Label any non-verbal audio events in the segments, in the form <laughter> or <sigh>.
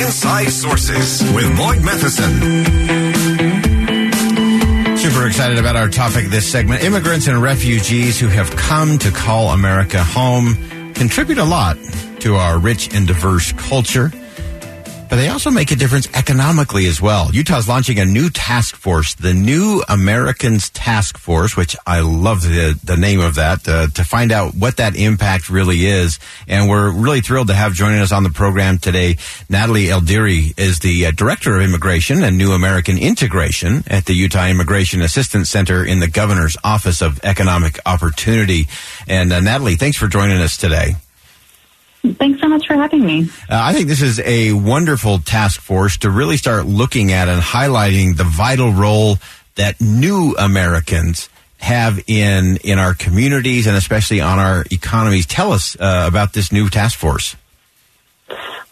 Inside Sources with Boyd Matheson. Super excited about our topic this segment. Immigrants and refugees who have come to call America home contribute a lot to our rich and diverse culture but they also make a difference economically as well. Utah's launching a new task force, the New Americans Task Force, which I love the, the name of that, uh, to find out what that impact really is. And we're really thrilled to have joining us on the program today. Natalie Eldiri is the uh, Director of Immigration and New American Integration at the Utah Immigration Assistance Center in the Governor's Office of Economic Opportunity. And uh, Natalie, thanks for joining us today. Thanks so much for having me. Uh, I think this is a wonderful task force to really start looking at and highlighting the vital role that new Americans have in in our communities and especially on our economies. Tell us uh, about this new task force.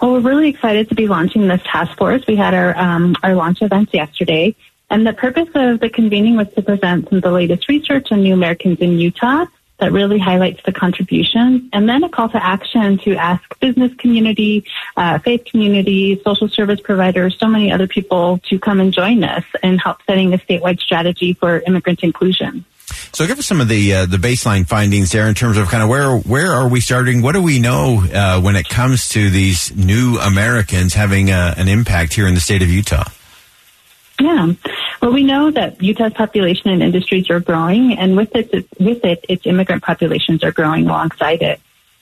Well, we're really excited to be launching this task force. We had our um, our launch events yesterday, and the purpose of the convening was to present some of the latest research on new Americans in Utah that really highlights the contributions, and then a call to action to ask business community, uh, faith community, social service providers, so many other people to come and join us and help setting a statewide strategy for immigrant inclusion. So, give us some of the uh, the baseline findings there in terms of kind of where where are we starting? What do we know uh, when it comes to these new Americans having uh, an impact here in the state of Utah? Yeah. Well, we know that Utah's population and industries are growing, and with it, with it, its immigrant populations are growing alongside it.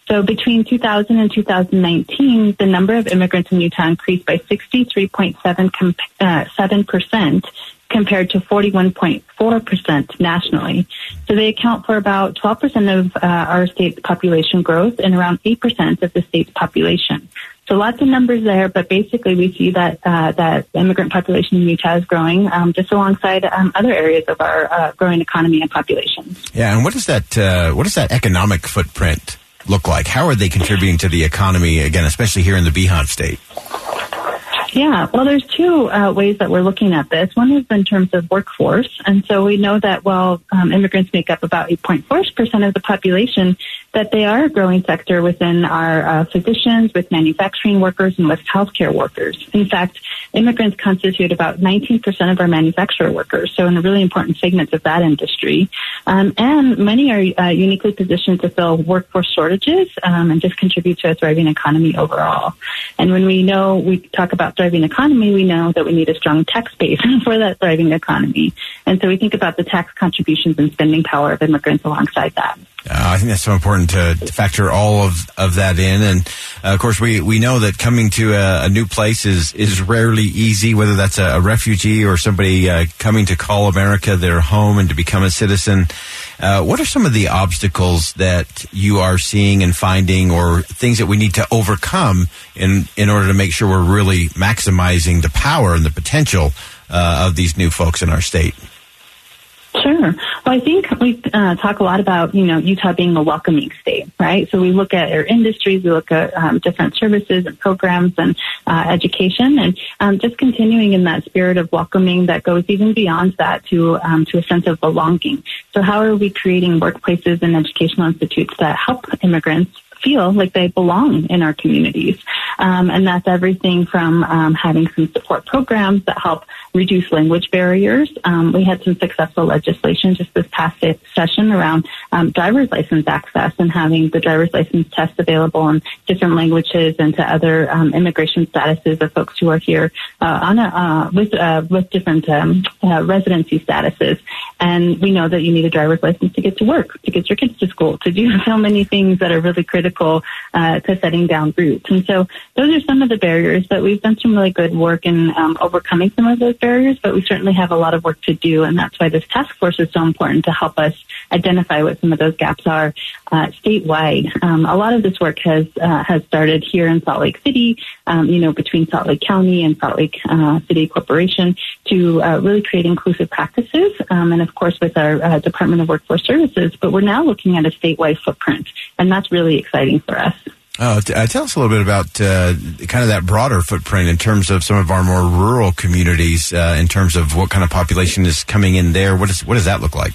So between 2000 and 2019, the number of immigrants in Utah increased by 63.7 uh, percent compared to 41.4% nationally. So they account for about 12% of uh, our state's population growth and around 8% of the state's population. So lots of numbers there, but basically we see that uh, that immigrant population in Utah is growing um, just alongside um, other areas of our uh, growing economy and population. Yeah, and what does that uh, what does that economic footprint look like? How are they contributing to the economy again, especially here in the Beehive State? Yeah, well, there's two uh, ways that we're looking at this. One is in terms of workforce, and so we know that while um, immigrants make up about 8.4 percent of the population, that they are a growing sector within our uh, physicians, with manufacturing workers, and with healthcare workers. In fact, immigrants constitute about 19% of our manufacturer workers, so in a really important segment of that industry. Um, and many are uh, uniquely positioned to fill workforce shortages um, and just contribute to a thriving economy overall. And when we know we talk about thriving economy, we know that we need a strong tax base <laughs> for that thriving economy. And so we think about the tax contributions and spending power of immigrants alongside that. Uh, I think that's so important to, to, factor all of, of that in. And uh, of course, we, we know that coming to a, a, new place is, is rarely easy, whether that's a, a refugee or somebody uh, coming to call America their home and to become a citizen. Uh, what are some of the obstacles that you are seeing and finding or things that we need to overcome in, in order to make sure we're really maximizing the power and the potential uh, of these new folks in our state? Sure. Well, I think we uh, talk a lot about, you know, Utah being a welcoming state, right? So we look at our industries, we look at um, different services and programs and uh, education, and um, just continuing in that spirit of welcoming that goes even beyond that to um, to a sense of belonging. So how are we creating workplaces and educational institutes that help immigrants feel like they belong in our communities. Um, and that's everything from um, having some support programs that help reduce language barriers. Um, we had some successful legislation just this past session around um, driver's license access and having the driver's license test available in different languages and to other um, immigration statuses of folks who are here uh, on a, uh, with uh, with different um, uh, residency statuses. And we know that you need a driver's license to get to work, to get your kids to school, to do <laughs> so many things that are really critical uh, to setting down roots. And so those are some of the barriers, but we've done some really good work in um, overcoming some of those barriers, but we certainly have a lot of work to do. And that's why this task force is so important to help us identify what some of those gaps are uh, statewide. Um, a lot of this work has uh, has started here in Salt Lake City, um, you know, between Salt Lake County and Salt Lake uh, City Corporation to uh, really create inclusive practices, um, and of course with our uh, Department of Workforce Services. But we're now looking at a statewide footprint, and that's really exciting for us. Oh, t- uh, tell us a little bit about uh, kind of that broader footprint in terms of some of our more rural communities, uh, in terms of what kind of population is coming in there. What, is, what does that look like?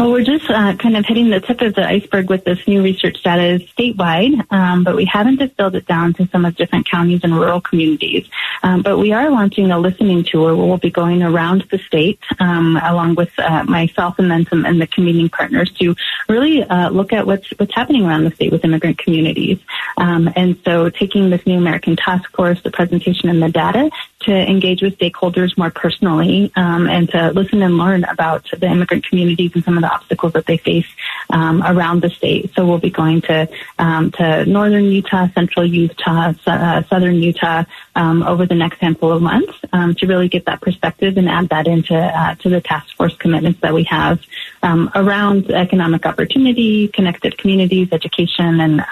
Well, we're just uh, kind of hitting the tip of the iceberg with this new research data is statewide, um, but we haven't distilled it down to some of different counties and rural communities. Um, but we are launching a listening tour where we'll be going around the state um, along with uh, myself and then some and the convening partners to really uh, look at what's what's happening around the state with immigrant communities. Um, and so, taking this new American Task Force, the presentation, and the data to engage with stakeholders more personally um, and to listen and learn about the immigrant communities and some of the obstacles that they face um, around the state. So we'll be going to um, to northern Utah, central Utah, uh, southern Utah um, over the next handful of months um, to really get that perspective and add that into uh, to the task force commitments that we have um, around economic opportunity, connected communities, education, and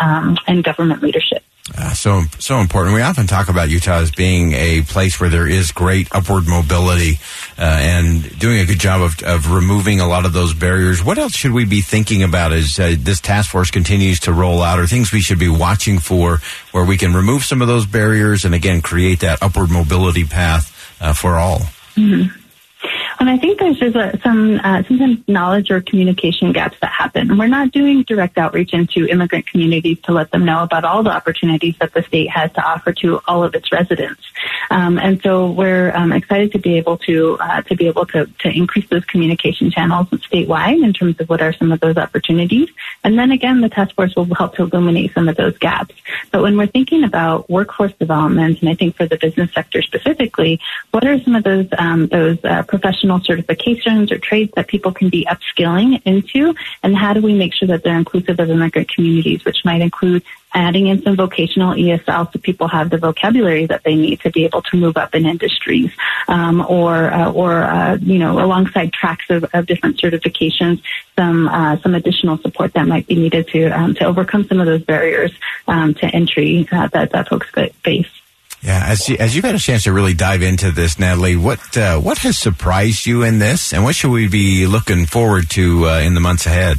and government leadership. Uh, so so important. We often talk about Utah as being a place where there is great upward mobility uh, and doing a good job of, of removing a lot of those barriers. What else should we be thinking about as uh, this task force continues to roll out, or things we should be watching for, where we can remove some of those barriers and again create that upward mobility path uh, for all? Mm-hmm. And I think there's just a, some uh, sometimes knowledge or communication gaps that happen. We're not doing direct outreach into immigrant communities to let them know about all the opportunities that the state has to offer to all of its residents. Um, and so we're um, excited to be able to uh, to be able to to increase those communication channels statewide in terms of what are some of those opportunities. And then again, the task force will help to illuminate some of those gaps. But when we're thinking about workforce development, and I think for the business sector specifically, what are some of those um, those uh, professional certifications or trades that people can be upskilling into? And how do we make sure that they're inclusive of immigrant communities, which might include adding in some vocational ESL so people have the vocabulary that they need to be able to move up in industries, um, or uh, or uh, you know alongside tracks of, of different certifications, some uh, some additional support that might be needed to um, to overcome some of those barriers um, to entry uh, that that folks face. Yeah, as you, as you've had a chance to really dive into this, Natalie, what uh, what has surprised you in this, and what should we be looking forward to uh, in the months ahead?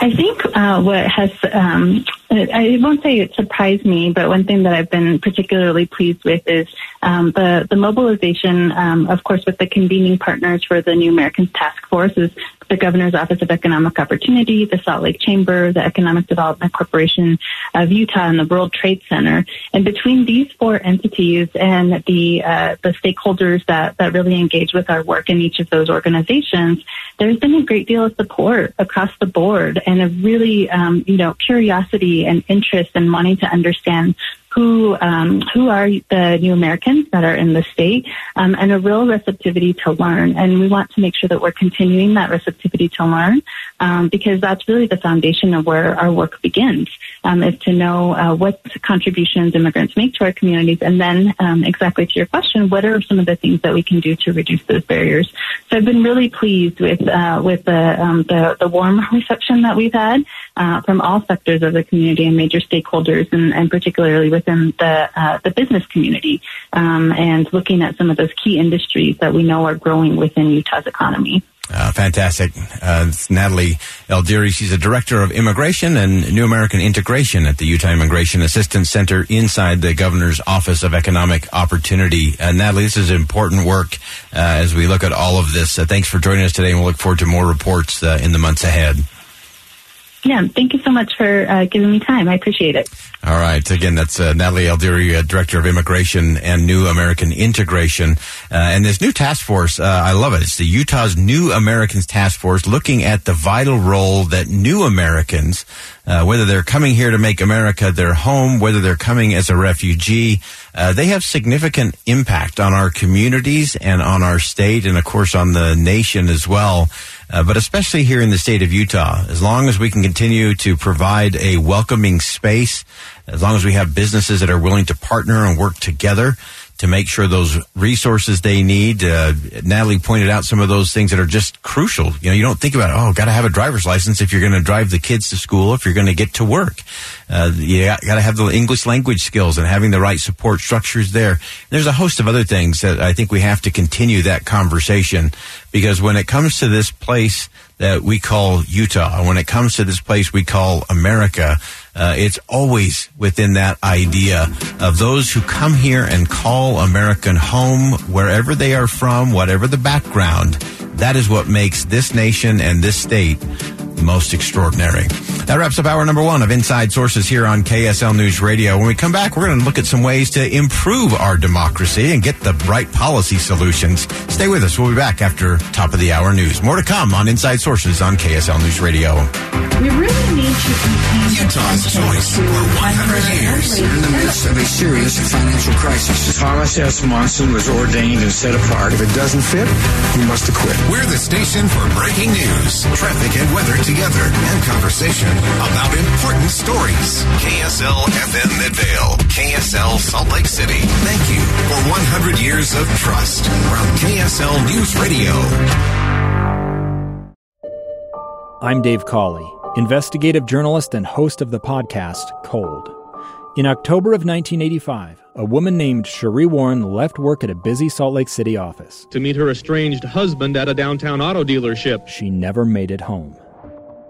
I think uh, what has, um, I won't say it surprised me, but one thing that I've been particularly pleased with is um, the, the mobilization, um, of course, with the convening partners for the New Americans Task Force is the Governor's Office of Economic Opportunity, the Salt Lake Chamber, the Economic Development Corporation of Utah, and the World Trade Center. And between these four entities and the uh, the stakeholders that that really engage with our work in each of those organizations, there's been a great deal of support across the board and a really um, you know curiosity and interest and wanting to understand who um, who are the new Americans that are in the state, um, and a real receptivity to learn. And we want to make sure that we're continuing that receptivity to learn, um, because that's really the foundation of where our work begins. Um, is to know uh, what contributions immigrants make to our communities, and then um, exactly to your question, what are some of the things that we can do to reduce those barriers? So I've been really pleased with uh, with the, um, the, the warm <laughs> reception that we've had uh, from all sectors of the community and major stakeholders, and, and particularly within the uh, the business community, um, and looking at some of those key industries that we know are growing within Utah's economy. Uh, fantastic. Uh, it's Natalie Eldery. She's a director of immigration and New American Integration at the Utah Immigration Assistance Center inside the Governor's Office of Economic Opportunity. Uh, Natalie, this is important work uh, as we look at all of this. Uh, thanks for joining us today, and we'll look forward to more reports uh, in the months ahead. Yeah, thank you so much for uh, giving me time. I appreciate it. All right. Again, that's uh, Natalie Eldery, uh, Director of Immigration and New American Integration. Uh, and this new task force, uh, I love it. It's the Utah's New Americans Task Force looking at the vital role that new Americans, uh, whether they're coming here to make America their home, whether they're coming as a refugee, they have significant impact on our communities and on our state and, of course, on the nation as well. Uh, but especially here in the state of Utah. As long as we can continue to provide a welcoming space, as long as we have businesses that are willing to partner and work together, to make sure those resources they need. Uh, Natalie pointed out some of those things that are just crucial. You know, you don't think about, oh, got to have a driver's license if you're going to drive the kids to school, if you're going to get to work. Uh, you got to have the English language skills and having the right support structures there. There's a host of other things that I think we have to continue that conversation because when it comes to this place that we call Utah, when it comes to this place we call America, uh, it's always within that idea of those who come here and call American home, wherever they are from, whatever the background. That is what makes this nation and this state most extraordinary. That wraps up hour number one of Inside Sources here on KSL News Radio. When we come back, we're going to look at some ways to improve our democracy and get the right policy solutions. Stay with us. We'll be back after top of the hour news. More to come on Inside Sources on KSL News Radio. We really need you to continue Utah's choice for 100 years. in the midst of a serious financial crisis. Thomas S. Monson was ordained and set apart. If it doesn't fit, you must acquit. We're the station for breaking news, traffic and weather together, and conversation about important stories. KSL FM Midvale, KSL Salt Lake City. Thank you for 100 years of trust from KSL News Radio. I'm Dave Cawley, investigative journalist and host of the podcast Cold. In October of 1985, a woman named Sheree Warren left work at a busy Salt Lake City office. to meet her estranged husband at a downtown auto dealership. She never made it home.